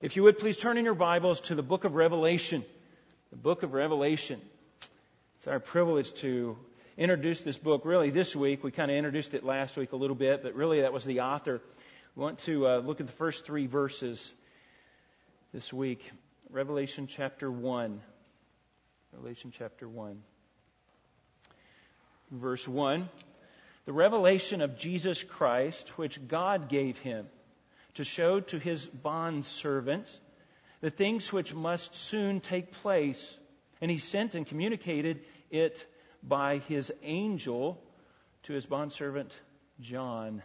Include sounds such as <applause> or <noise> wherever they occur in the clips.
If you would please turn in your Bibles to the book of Revelation. The book of Revelation. It's our privilege to introduce this book really this week. We kind of introduced it last week a little bit, but really that was the author. We want to uh, look at the first three verses this week. Revelation chapter 1. Revelation chapter 1. Verse 1. The revelation of Jesus Christ, which God gave him to show to his bondservants the things which must soon take place. And he sent and communicated it by his angel to his bondservant John,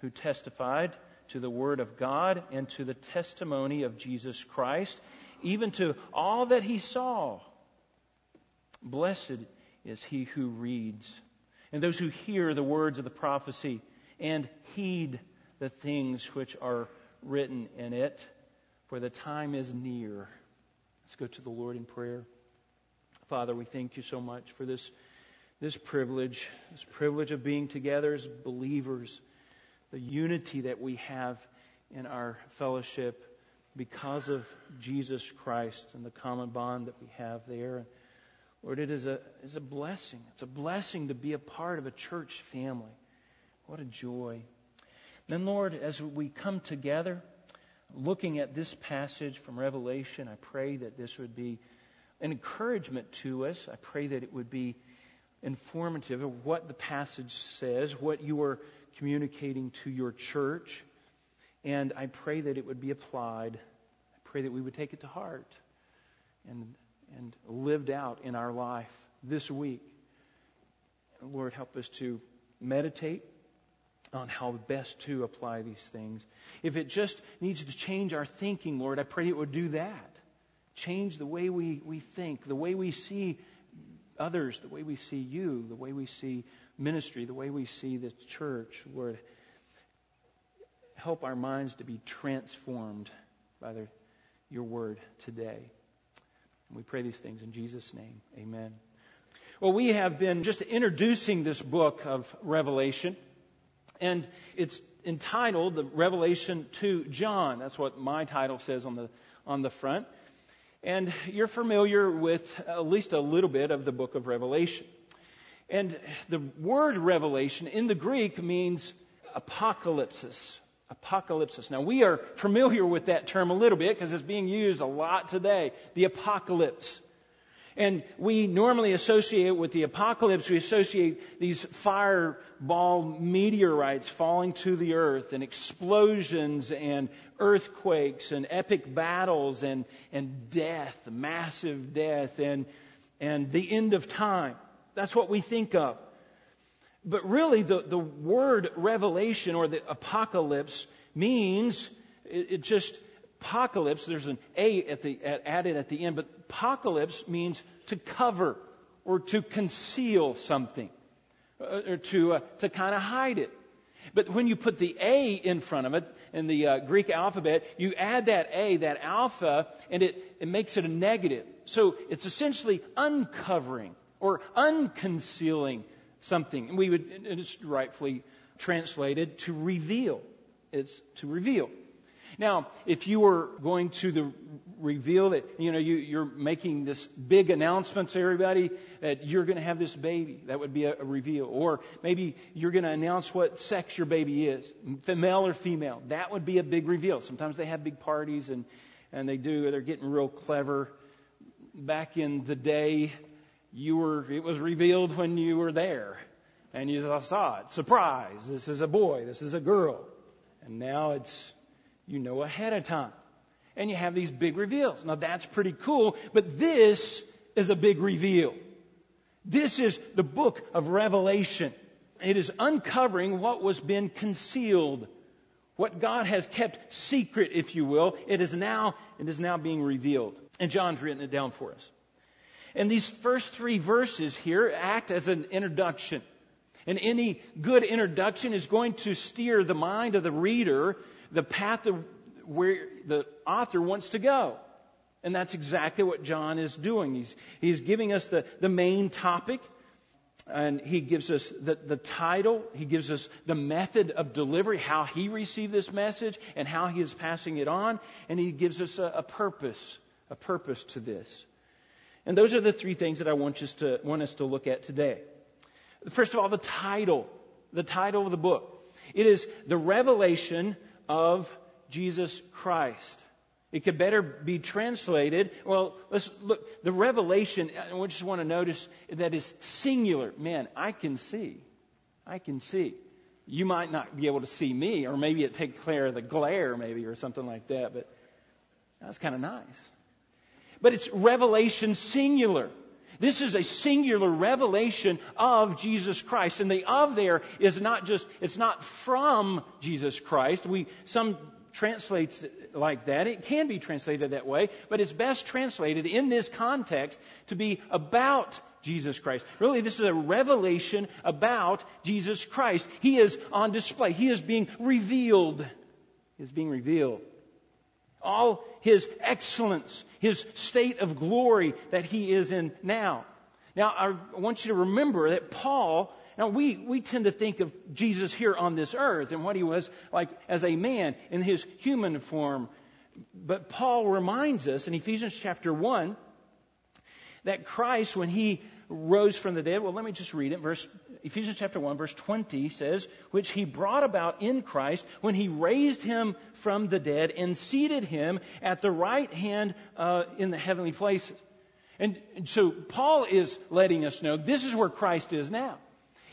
who testified to the word of God and to the testimony of Jesus Christ, even to all that he saw. Blessed is he who reads, and those who hear the words of the prophecy and heed the things which are written in it, for the time is near. Let's go to the Lord in prayer. Father, we thank you so much for this, this privilege, this privilege of being together as believers, the unity that we have in our fellowship because of Jesus Christ and the common bond that we have there. Lord, it is a, it is a blessing. It's a blessing to be a part of a church family. What a joy. Then, Lord, as we come together, looking at this passage from Revelation, I pray that this would be an encouragement to us. I pray that it would be informative of what the passage says, what you are communicating to your church. And I pray that it would be applied. I pray that we would take it to heart and, and lived out in our life this week. Lord, help us to meditate on how best to apply these things. If it just needs to change our thinking, Lord, I pray it would do that. Change the way we, we think, the way we see others, the way we see you, the way we see ministry, the way we see the church. Lord, help our minds to be transformed by the, your word today. And we pray these things in Jesus' name. Amen. Well, we have been just introducing this book of Revelation. And it's entitled the Revelation to John. That's what my title says on the, on the front. And you're familiar with at least a little bit of the book of Revelation. And the word revelation in the Greek means apocalypsis. Apocalypsis. Now, we are familiar with that term a little bit because it's being used a lot today. The apocalypse. And we normally associate with the apocalypse, we associate these fireball meteorites falling to the earth and explosions and earthquakes and epic battles and, and death, massive death and, and the end of time. That's what we think of. But really, the, the word revelation or the apocalypse means it, it just apocalypse, there's an A at the, at, added at the end, but apocalypse means to cover or to conceal something uh, or to, uh, to kind of hide it. But when you put the A in front of it in the uh, Greek alphabet, you add that A, that alpha, and it, it makes it a negative. So it's essentially uncovering or unconcealing something. And we would, it's rightfully translated to reveal. It's to reveal. Now, if you were going to the reveal that, you know, you, you're making this big announcement to everybody that you're going to have this baby, that would be a, a reveal. Or maybe you're going to announce what sex your baby is, male or female. That would be a big reveal. Sometimes they have big parties and, and they do, they're getting real clever. Back in the day, you were, it was revealed when you were there and you saw it. Surprise! This is a boy, this is a girl. And now it's you know ahead of time. And you have these big reveals. Now that's pretty cool, but this is a big reveal. This is the book of Revelation. It is uncovering what was been concealed. What God has kept secret, if you will, it is now, it is now being revealed. And John's written it down for us. And these first three verses here act as an introduction. And any good introduction is going to steer the mind of the reader the path of where the author wants to go. And that's exactly what John is doing. He's, he's giving us the, the main topic. and he gives us the, the title, he gives us the method of delivery, how he received this message, and how he is passing it on, and he gives us a, a purpose, a purpose to this. And those are the three things that I want us to want us to look at today. First of all, the title, the title of the book. It is the revelation of Jesus Christ. It could better be translated. Well, let's look. The revelation, I just want to notice that is singular. Man, I can see. I can see. You might not be able to see me, or maybe it take care of the glare, maybe, or something like that, but that's kind of nice. But it's revelation singular. This is a singular revelation of Jesus Christ. And the of there is not just, it's not from Jesus Christ. We, some translates like that. It can be translated that way, but it's best translated in this context to be about Jesus Christ. Really, this is a revelation about Jesus Christ. He is on display. He is being revealed. He is being revealed. All his excellence, his state of glory that he is in now. Now, I want you to remember that Paul now, we, we tend to think of Jesus here on this earth and what he was like as a man in his human form. But Paul reminds us in Ephesians chapter 1 that Christ, when he rose from the dead, well, let me just read it. Verse, Ephesians chapter 1, verse 20 says, which he brought about in Christ when he raised him from the dead and seated him at the right hand uh, in the heavenly places. And, and so Paul is letting us know this is where Christ is now.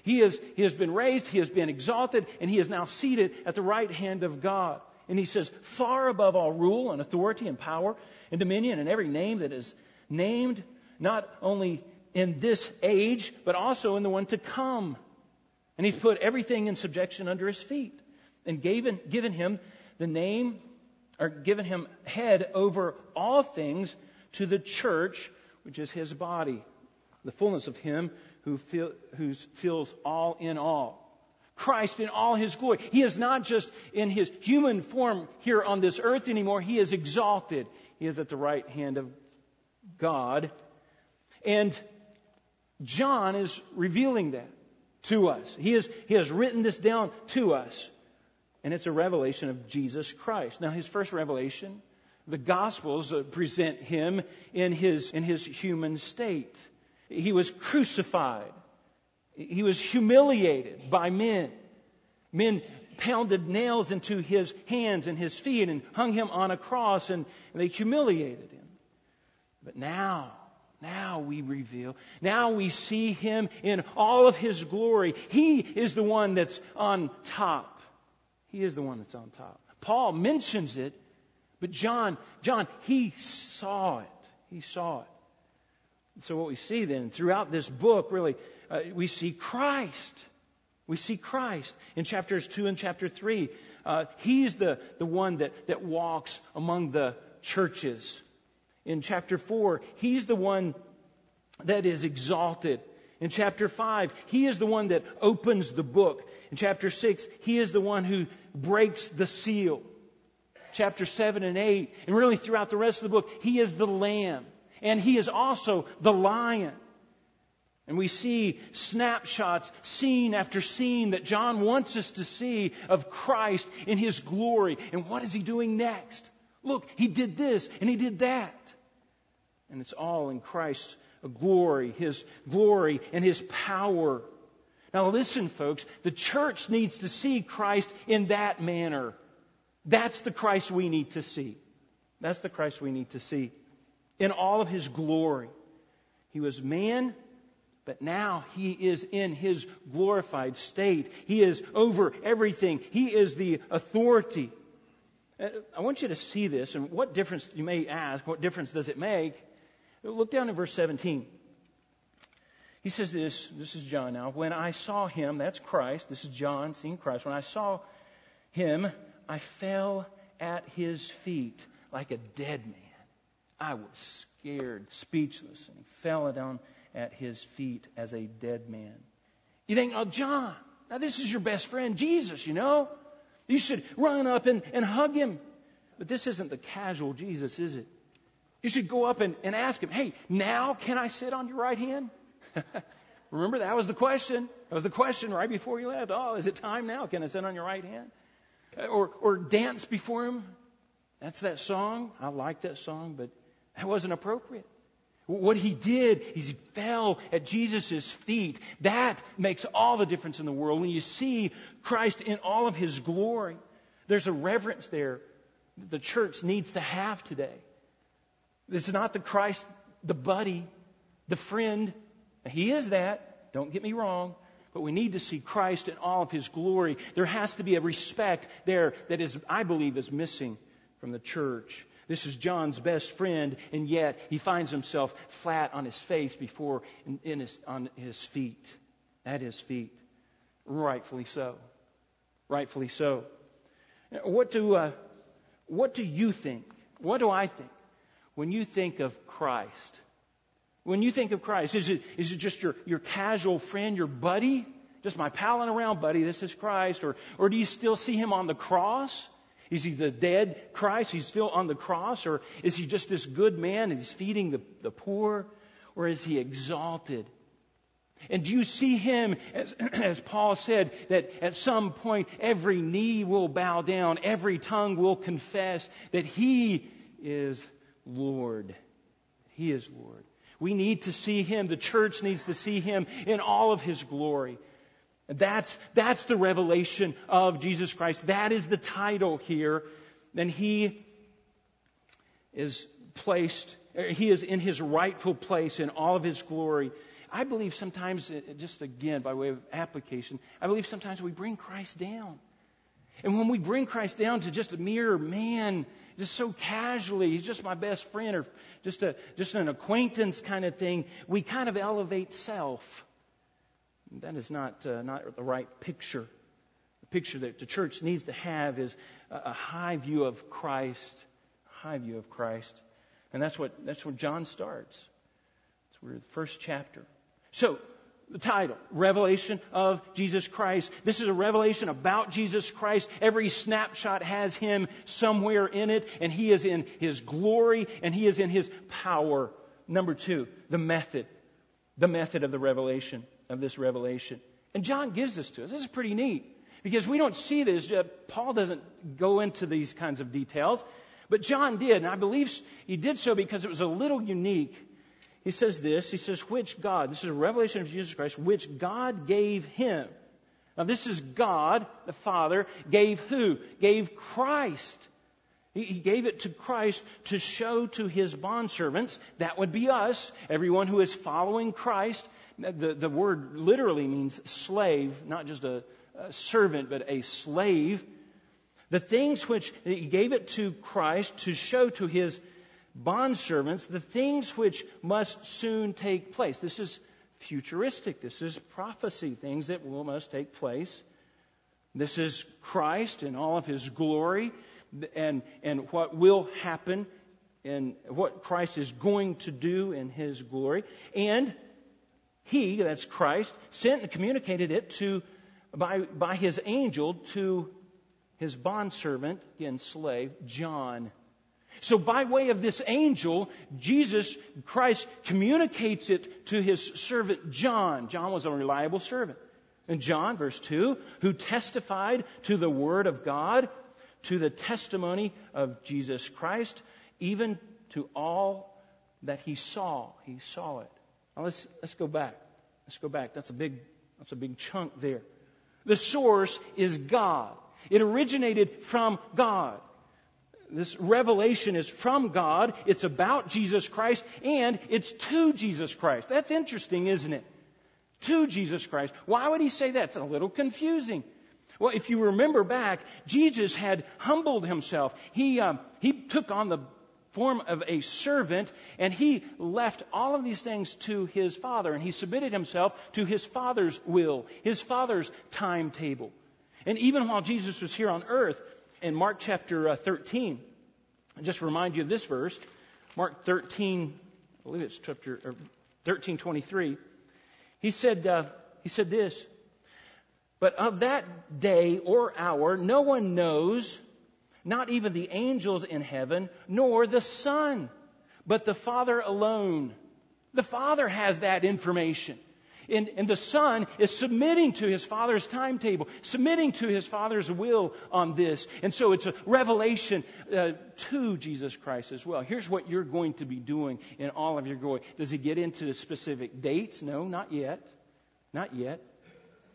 He, is, he has been raised, he has been exalted, and he is now seated at the right hand of God. And he says, far above all rule and authority and power and dominion and every name that is named, not only in this age, but also in the one to come. And he's put everything in subjection under his feet and given, given him the name, or given him head over all things to the church, which is his body, the fullness of him who, who fills all in all. Christ in all his glory. He is not just in his human form here on this earth anymore. He is exalted. He is at the right hand of God. And John is revealing that to us. He, is, he has written this down to us. And it's a revelation of Jesus Christ. Now, his first revelation, the Gospels uh, present him in his, in his human state. He was crucified. He was humiliated by men. Men pounded nails into his hands and his feet and hung him on a cross and, and they humiliated him. But now, now we reveal, now we see him in all of his glory. He is the one that's on top. He is the one that's on top. Paul mentions it, but John, John, he saw it. He saw it. So, what we see then throughout this book, really, uh, we see Christ. We see Christ in chapters 2 and chapter 3. Uh, he's the, the one that, that walks among the churches. In chapter 4, he's the one that is exalted. In chapter 5, he is the one that opens the book. In chapter 6, he is the one who breaks the seal. Chapter 7 and 8, and really throughout the rest of the book, he is the lamb. And he is also the lion. And we see snapshots, scene after scene that John wants us to see of Christ in his glory. And what is he doing next? Look, he did this and he did that. And it's all in Christ's glory, his glory and his power. Now listen, folks, the church needs to see Christ in that manner. That's the Christ we need to see. That's the Christ we need to see in all of his glory. He was man, but now he is in his glorified state. He is over everything. He is the authority. Uh, I want you to see this, and what difference, you may ask, what difference does it make? Look down in verse 17. He says this, this is John now. When I saw him, that's Christ, this is John seeing Christ. When I saw him, I fell at his feet like a dead man. I was scared, speechless, and fell down at his feet as a dead man. You think, oh, John, now this is your best friend, Jesus, you know? You should run up and, and hug him. But this isn't the casual Jesus, is it? You should go up and, and ask him, hey, now can I sit on your right hand? <laughs> Remember, that was the question. That was the question right before you left. Oh, is it time now? Can I sit on your right hand? Uh, or, or dance before him? That's that song. I like that song, but that wasn't appropriate. What he did is he fell at Jesus' feet. That makes all the difference in the world. When you see Christ in all of his glory, there's a reverence there that the church needs to have today. This is not the Christ, the buddy, the friend. He is that. Don't get me wrong. But we need to see Christ in all of his glory. There has to be a respect there that is, I believe, is missing from the church. This is John's best friend, and yet he finds himself flat on his face before in, in his, on his feet, at his feet. Rightfully so. Rightfully so. What do, uh, what do you think? What do I think when you think of Christ? When you think of Christ, is it, is it just your, your casual friend, your buddy? Just my palling around buddy, this is Christ? Or, or do you still see him on the cross? Is he the dead Christ? He's still on the cross? Or is he just this good man and he's feeding the, the poor? Or is he exalted? And do you see him, as, <clears throat> as Paul said, that at some point every knee will bow down, every tongue will confess that he is Lord. He is Lord. We need to see him. The church needs to see him in all of his glory. That's, that's the revelation of Jesus Christ. That is the title here. And he is placed, he is in his rightful place in all of his glory. I believe sometimes, uh, just again, by way of application, I believe sometimes we bring Christ down. And when we bring Christ down to just a mere man, just so casually, he's just my best friend or just a, just an acquaintance kind of thing, we kind of elevate self. That is not, uh, not the right picture. The picture that the church needs to have is a, a high view of Christ, high view of Christ. And that's what, that's where John starts. It's where the first chapter. So, the title, Revelation of Jesus Christ. This is a revelation about Jesus Christ. Every snapshot has him somewhere in it, and he is in his glory and he is in his power. Number two, the method. The method of the revelation, of this revelation. And John gives this to us. This is pretty neat because we don't see this. Uh, Paul doesn't go into these kinds of details, but John did, and I believe he did so because it was a little unique he says this. He says, which God, this is a revelation of Jesus Christ, which God gave him. Now, this is God, the Father, gave who? Gave Christ. He gave it to Christ to show to his bondservants, that would be us, everyone who is following Christ. The, the word literally means slave, not just a, a servant, but a slave. The things which he gave it to Christ to show to his bondservants the things which must soon take place. This is futuristic. This is prophecy, things that will must take place. This is Christ in all of his glory and, and what will happen and what Christ is going to do in his glory. And he, that's Christ, sent and communicated it to by, by his angel to his bondservant, again slave, John. So, by way of this angel, Jesus Christ communicates it to his servant John. John was a reliable servant. And John, verse 2, who testified to the word of God, to the testimony of Jesus Christ, even to all that he saw. He saw it. Now let's, let's go back. Let's go back. That's a big, that's a big chunk there. The source is God. It originated from God this revelation is from God, it's about Jesus Christ, and it's to Jesus Christ. That's interesting, isn't it? To Jesus Christ. Why would he say that? It's a little confusing. Well, if you remember back, Jesus had humbled himself. He, um, he took on the form of a servant, and he left all of these things to his Father, and he submitted himself to his Father's will, his Father's timetable. And even while Jesus was here on earth, in Mark chapter uh, 13. I just remind you of this verse. Mark 13, I believe it's chapter 13, 23. He said, uh, he said this, but of that day or hour no one knows, not even the angels in heaven, nor the Son, but the Father alone. The Father has that information. And, and the Son is submitting to his Father's timetable, submitting to his Father's will on this. And so it's a revelation uh, to Jesus Christ as well. Here's what you're going to be doing in all of your glory. Does he get into specific dates? No, not yet. Not yet.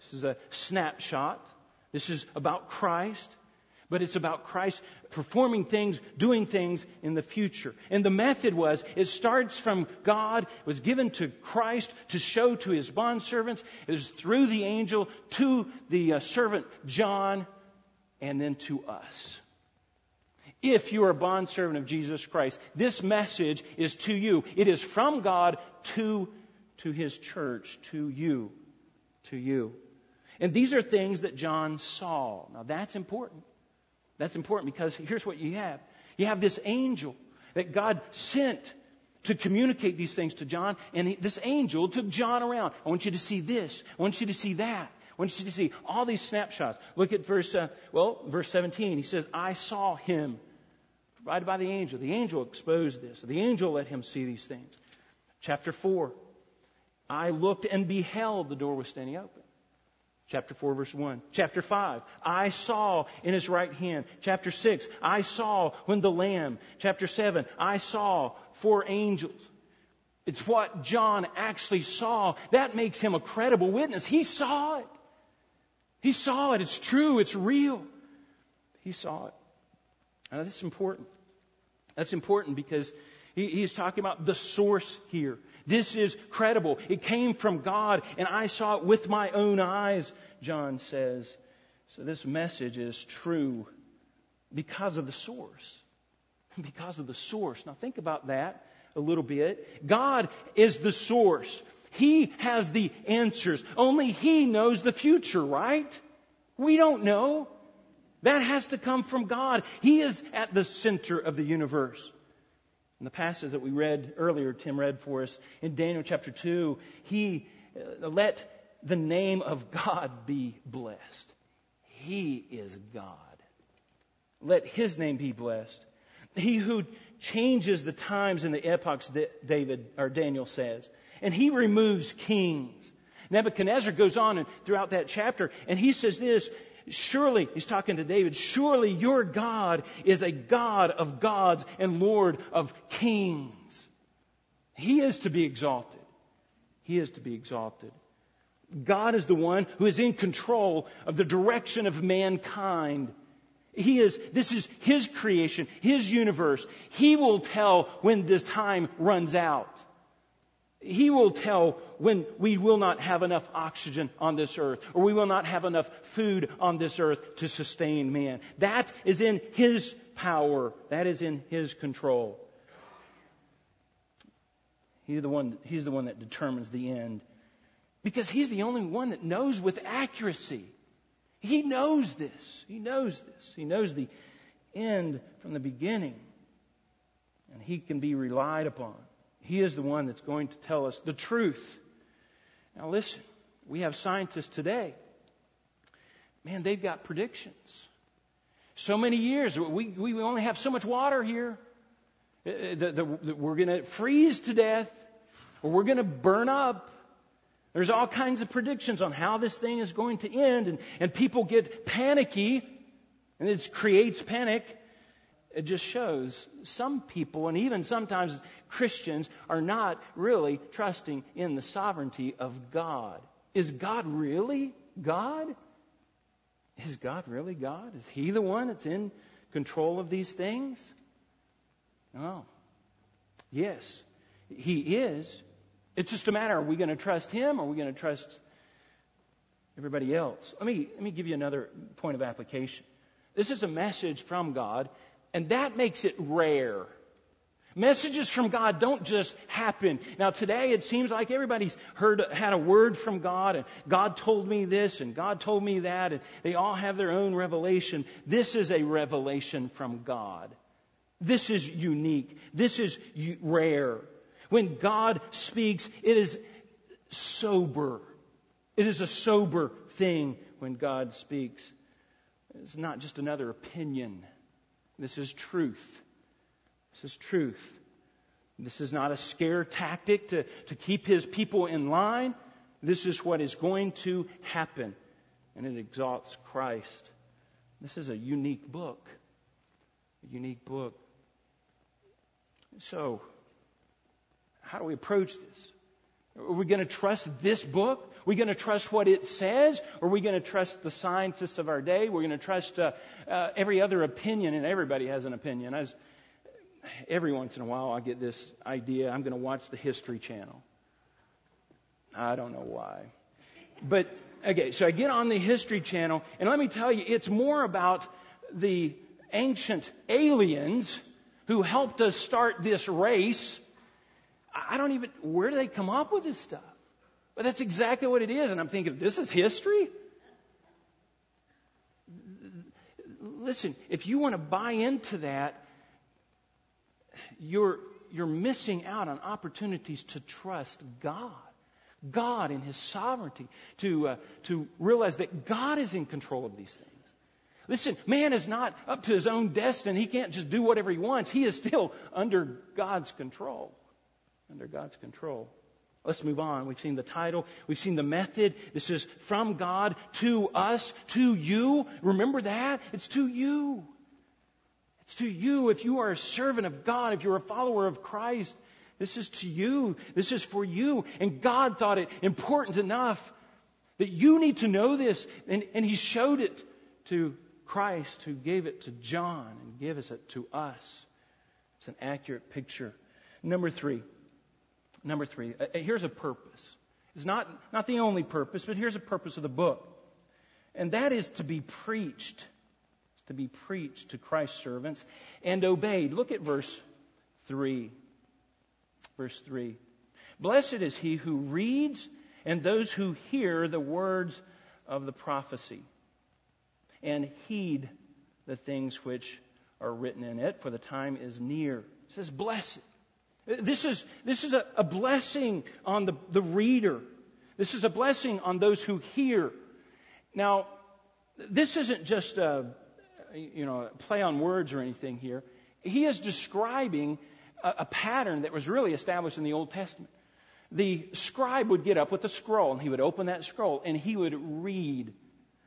This is a snapshot. This is about Christ but it's about Christ performing things, doing things in the future. And the method was, it starts from God, it was given to Christ to show to his bondservants. It was through the angel to the uh, servant John, and then to us. If you are a bondservant of Jesus Christ, this message is to you. It is from God to, to his church, to you, to you. And these are things that John saw. Now that's important. That's important because here's what you have. You have this angel that God sent to communicate these things to John, and he, this angel took John around. I want you to see this. I want you to see that. I want you to see all these snapshots. Look at verse, uh, well, verse 17. He says, I saw him provided by the angel. The angel exposed this. The angel let him see these things. Chapter 4. I looked and beheld the door was standing open. Chapter 4, verse 1. Chapter 5, I saw in his right hand. Chapter 6, I saw when the Lamb. Chapter 7, I saw four angels. It's what John actually saw. That makes him a credible witness. He saw it. He saw it. It's true. It's real. He saw it. Now, that's important. That's important because he, he's talking about the source here. This is credible. It came from God, and I saw it with my own eyes, John says. So this message is true because of the source. Because of the source. Now think about that a little bit. God is the source. He has the answers. Only He knows the future, right? We don't know. That has to come from God. He is at the center of the universe. In the passage that we read earlier, Tim read for us in Daniel chapter 2, he uh, let the name of God be blessed. He is God. Let his name be blessed. He who changes the times and the epochs, David or Daniel says, and he removes kings. Nebuchadnezzar goes on and throughout that chapter, and he says this Surely, he's talking to David, surely your God is a God of gods and Lord of kings. He is to be exalted. He is to be exalted. God is the one who is in control of the direction of mankind. He is, this is His creation, His universe. He will tell when this time runs out. He will tell when we will not have enough oxygen on this earth, or we will not have enough food on this earth to sustain man. That is in His power. That is in His control. He's the one, he's the one that determines the end. Because He's the only one that knows with accuracy. He knows this. He knows this. He knows the end from the beginning. And He can be relied upon. He is the one that's going to tell us the truth. Now, listen, we have scientists today. Man, they've got predictions. So many years. We, we only have so much water here. Uh, that we're going to freeze to death or we're going to burn up. There's all kinds of predictions on how this thing is going to end, and, and people get panicky, and it creates panic it just shows some people, and even sometimes Christians, are not really trusting in the sovereignty of God. Is God really God? Is God really God? Is He the one that's in control of these things? No. Yes, He is. It's just a matter: are we going to trust Him, or are we going to trust everybody else? Let me let me give you another point of application. This is a message from God and that makes it rare. Messages from God don't just happen. Now today it seems like everybody's heard, had a word from God and God told me this and God told me that and they all have their own revelation. This is a revelation from God. This is unique. This is rare. When God speaks, it is sober. It is a sober thing when God speaks. It's not just another opinion. This is truth. This is truth. This is not a scare tactic to, to keep his people in line. This is what is going to happen. And it exalts Christ. This is a unique book. A unique book. So, how do we approach this? Are we going to trust this book? We going to trust what it says? Or are we going to trust the scientists of our day? We're going to trust uh, uh, every other opinion, and everybody has an opinion. As every once in a while, I get this idea I'm going to watch the History Channel. I don't know why. But, okay, so I get on the History Channel, and let me tell you, it's more about the ancient aliens who helped us start this race I don't even, where do they come up with this stuff? But that's exactly what it is. And I'm thinking, this is history? Listen, if you want to buy into that, you're, you're missing out on opportunities to trust God. God in His sovereignty, to, uh, to realize that God is in control of these things. Listen, man is not up to his own destiny. He can't just do whatever he wants. He is still under God's control under God's control. Let's move on. We've seen the title. We've seen the method. This is from God to us, to you. Remember that? It's to you. It's to you. If you are a servant of God, if you're a follower of Christ, this is to you. This is for you. And God thought it important enough that you need to know this. And, and He showed it to Christ, who gave it to John and gives it to us. It's an accurate picture. Number three. Number three, uh, uh, here's a purpose. It's not, not the only purpose, but here's a purpose of the book. And that is to be preached. It's to be preached to Christ's servants and obeyed. Look at verse 3. Verse 3. Blessed is he who reads and those who hear the words of the prophecy and heed the things which are written in it, for the time is near. It says, Blessed. This is, this is a, a blessing on the, the reader. This is a blessing on those who hear. Now, this isn't just a, you know, play on words or anything here. He is describing a, a pattern that was really established in the Old Testament. The scribe would get up with a scroll and he would open that scroll and he would read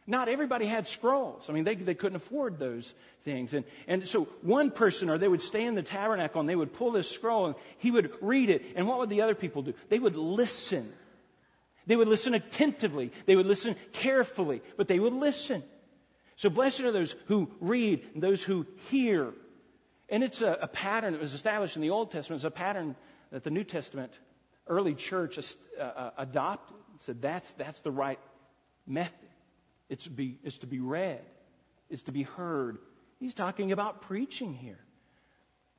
not everybody had scrolls. I mean, they, they couldn't afford those things. And, and so one person, or they would stay in the tabernacle and they would pull this scroll and he would read it. And what would the other people do? They would listen. They would listen attentively. They would listen carefully, but they would listen. So blessed are those who read and those who hear. And it's a, a pattern that was established in the Old Testament. It's a pattern that the New Testament early church uh, uh, adopted. Said that's, that's the right method. It's to be, it's to be read. It's to be heard. He's talking about preaching here.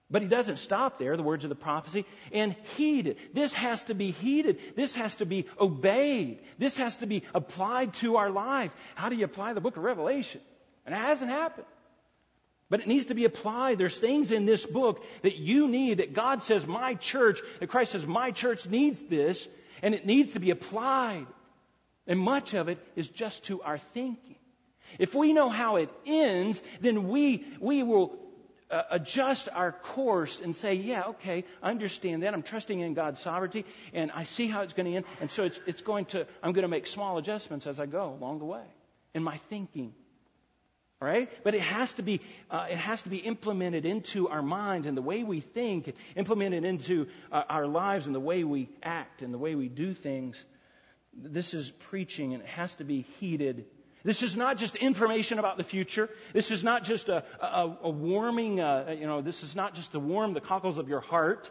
But he doesn't stop there, the words of the prophecy, and heeded. This has to be heeded. This has to be obeyed. This has to be applied to our life. How do you apply the book of Revelation? And it hasn't happened. But it needs to be applied. There's things in this book that you need, that God says my church, that Christ says my church needs this, and it needs to be applied. And much of it is just to our thinking. If we know how it ends, then we, we will uh, adjust our course and say, yeah, okay, I understand that. I'm trusting in God's sovereignty and I see how it's going to end. And so it's, it's going to, I'm going to make small adjustments as I go along the way in my thinking. All right? But it has to be, uh, it has to be implemented into our minds and the way we think, implemented into uh, our lives and the way we act and the way we do things this is preaching and it has to be heeded. This is not just information about the future. This is not just a, a, a warming, uh, you know, this is not just to warm the cockles of your heart.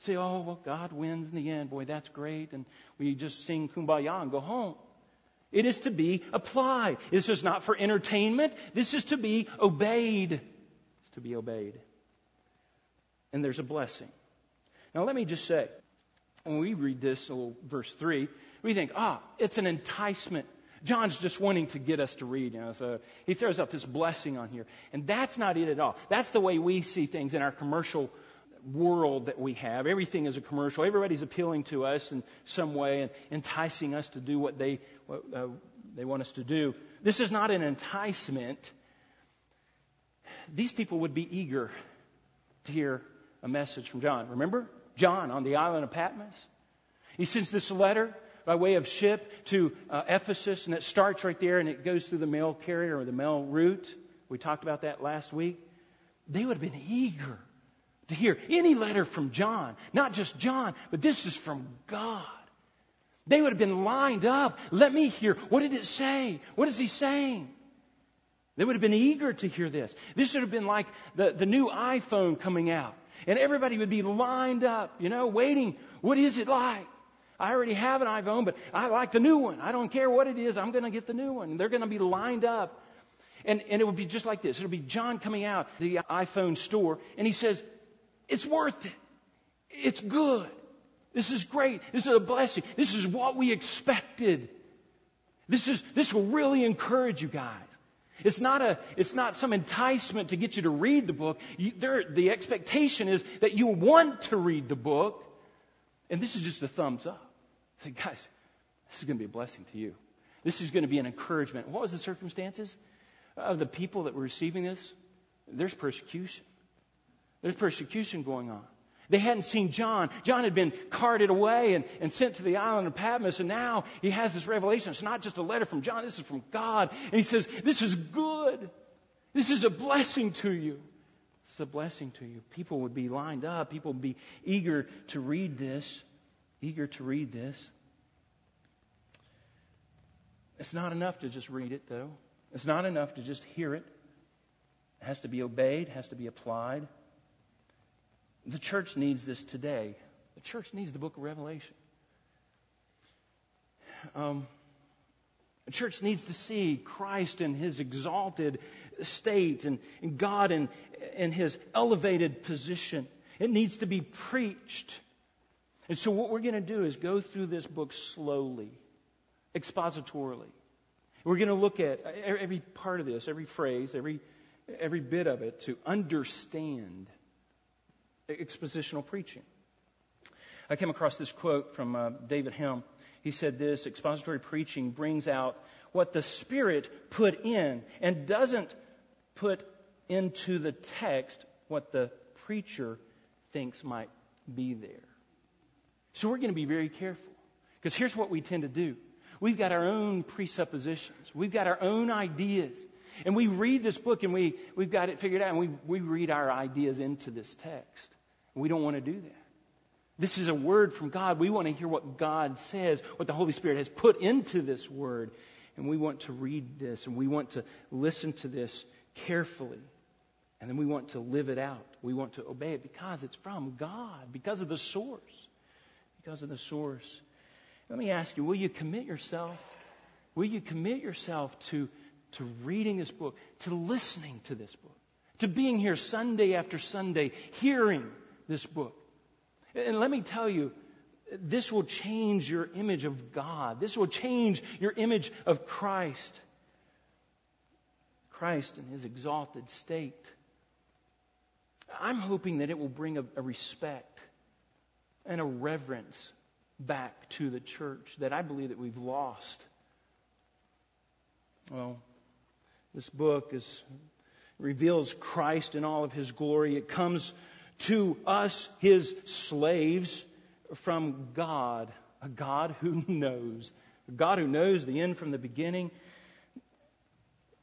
Say, oh, well, God wins in the end. Boy, that's great. And we just sing kumbaya and go home. It is to be applied. This is not for entertainment. This is to be obeyed. It's to be obeyed. And there's a blessing. Now, let me just say, when we read this little verse 3, we think, ah, it's an enticement. John's just wanting to get us to read, you know, so he throws out this blessing on here. And that's not it at all. That's the way we see things in our commercial world that we have. Everything is a commercial. Everybody's appealing to us in some way and enticing us to do what they, what, uh, they want us to do. This is not an enticement. These people would be eager to hear a message from John. Remember? John on the island of Patmos? He sends this letter by way of ship to uh, Ephesus, and it starts right there and it goes through the mail carrier or the mail route. We talked about that last week. They would have been eager to hear any letter from John. Not just John, but this is from God. They would have been lined up. Let me hear. What did it say? What is he saying? They would have been eager to hear this. This would have been like the, the new iPhone coming out. And everybody would be lined up, you know, waiting. What is it like? I already have an iPhone, but I like the new one. I don't care what it is. I'm going to get the new one. They're going to be lined up. And, and it would be just like this. It'll be John coming out the iPhone store, and he says, It's worth it. It's good. This is great. This is a blessing. This is what we expected. This is, this will really encourage you guys. It's not a, it's not some enticement to get you to read the book. You, there, the expectation is that you want to read the book. And this is just a thumbs up. Say, guys, this is going to be a blessing to you. This is going to be an encouragement. What was the circumstances of the people that were receiving this? There's persecution. There's persecution going on. They hadn't seen John. John had been carted away and, and sent to the island of Patmos, and now he has this revelation. It's not just a letter from John, this is from God. And he says, This is good. This is a blessing to you. It's a blessing to you. People would be lined up, people would be eager to read this, eager to read this. It's not enough to just read it, though. It's not enough to just hear it. It has to be obeyed, has to be applied. The church needs this today. The church needs the book of Revelation. Um, the church needs to see Christ in his exalted state and, and God in, in his elevated position. It needs to be preached. And so, what we're going to do is go through this book slowly, expositorily. We're going to look at every part of this, every phrase, every, every bit of it to understand expositional preaching. I came across this quote from uh, David Helm. He said this expository preaching brings out what the Spirit put in and doesn't put into the text what the preacher thinks might be there. So we're going to be very careful. Because here's what we tend to do we've got our own presuppositions, we've got our own ideas. And we read this book and we, we've got it figured out and we, we read our ideas into this text. We don't want to do that. This is a word from God. We want to hear what God says, what the Holy Spirit has put into this word. And we want to read this and we want to listen to this carefully. And then we want to live it out. We want to obey it because it's from God, because of the source. Because of the source. Let me ask you, will you commit yourself? Will you commit yourself to, to reading this book, to listening to this book, to being here Sunday after Sunday, hearing this book. And let me tell you, this will change your image of God. This will change your image of Christ. Christ in his exalted state. I'm hoping that it will bring a, a respect and a reverence back to the church that I believe that we've lost. Well, this book is reveals Christ in all of his glory. It comes to us, his slaves, from God, a God who <laughs> knows, a God who knows the end from the beginning.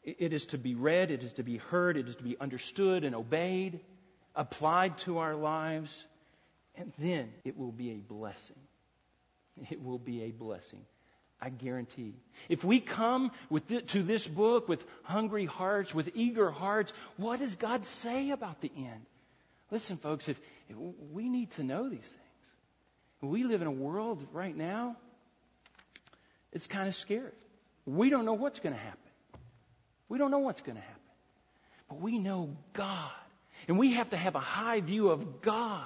It is to be read, it is to be heard, it is to be understood and obeyed, applied to our lives, and then it will be a blessing. It will be a blessing. I guarantee. If we come with to this book with hungry hearts, with eager hearts, what does God say about the end? Listen, folks, if, if we need to know these things. We live in a world right now, it's kind of scary. We don't know what's going to happen. We don't know what's going to happen. But we know God. And we have to have a high view of God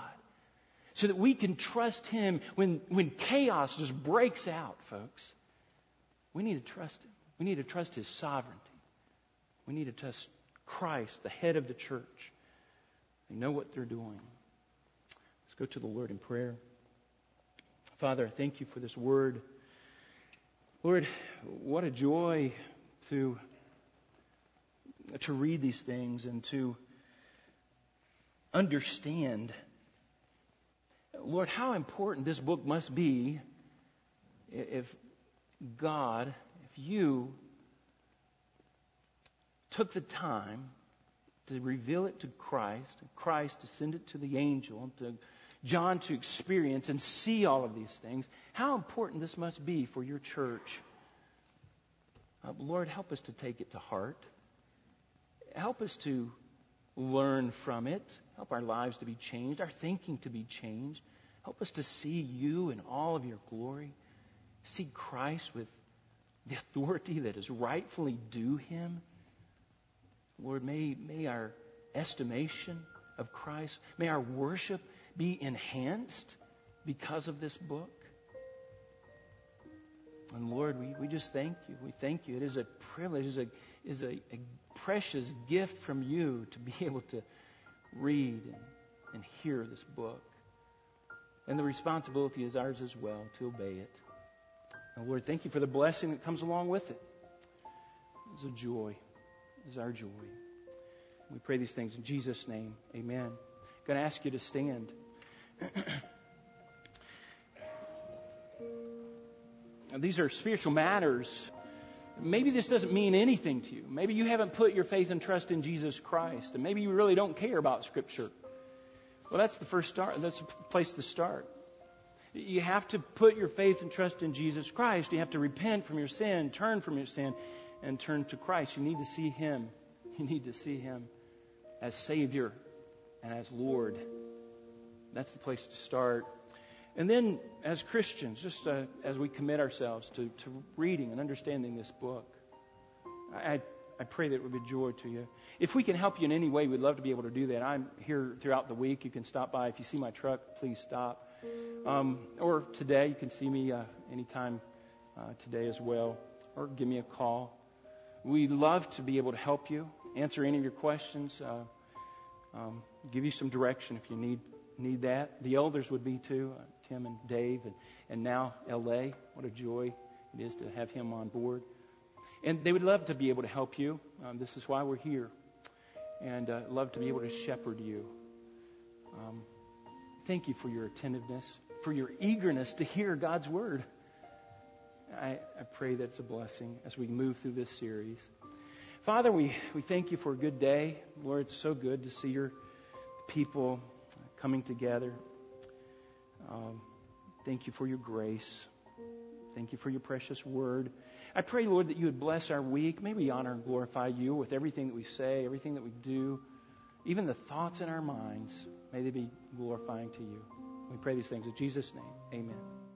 so that we can trust Him when, when chaos just breaks out, folks. We need to trust Him. We need to trust His sovereignty. We need to trust Christ, the head of the church. They know what they're doing. Let's go to the Lord in prayer. Father, I thank you for this word. Lord, what a joy to, to read these things and to understand, Lord, how important this book must be if God, if you took the time to reveal it to Christ, and Christ to send it to the angel, and to John to experience and see all of these things, how important this must be for your church. Uh, Lord, help us to take it to heart. Help us to learn from it. Help our lives to be changed, our thinking to be changed. Help us to see you in all of your glory. See Christ with the authority that is rightfully due him. Lord, may, may our estimation of Christ, may our worship be enhanced because of this book. And Lord, we, we just thank you. We thank you. It is a privilege, it is, a, is a, a precious gift from you to be <laughs> able to read and, and hear this book. And the responsibility is ours as well to obey it. And Lord, thank you for the blessing that comes along with it. It's a joy. It's our joy. We pray these things in Jesus' name. Amen. I'm going to ask you to stand. <clears throat> these are spiritual matters. Maybe this doesn't mean anything to you. Maybe you haven't put your faith and trust in Jesus Christ, and maybe you really don't care about Scripture. Well, that's the first start. That's the place to start. You have to put your faith and trust in Jesus Christ. You have to repent from your sin, turn from your sin, and turn to Christ. You need to see Him. You need to see Him as Savior and as Lord. That's the place to start. And then, as Christians, just uh, as we commit ourselves to, to reading and understanding this book, I, I pray that it would be joy to you. If we can help you in any way, we'd love to be able to do that. I'm here throughout the week. You can stop by. If you see my truck, please stop. Um, or today, you can see me uh, anytime uh, today as well. Or give me a call. We'd love to be able to help you, answer any of your questions, uh, um, give you some direction if you need need that. The elders would be too. Tim and Dave, and, and now LA. What a joy it is to have him on board. And they would love to be able to help you. Um, this is why we're here. And uh, love to be able to shepherd you. Um, thank you for your attentiveness, for your eagerness to hear God's word. I, I pray that it's a blessing as we move through this series. Father, we, we thank you for a good day. Lord, it's so good to see your people coming together. Um, thank you for your grace. Thank you for your precious word. I pray, Lord, that you would bless our week. May we honor and glorify you with everything that we say, everything that we do, even the thoughts in our minds. May they be glorifying to you. We pray these things in Jesus' name. Amen.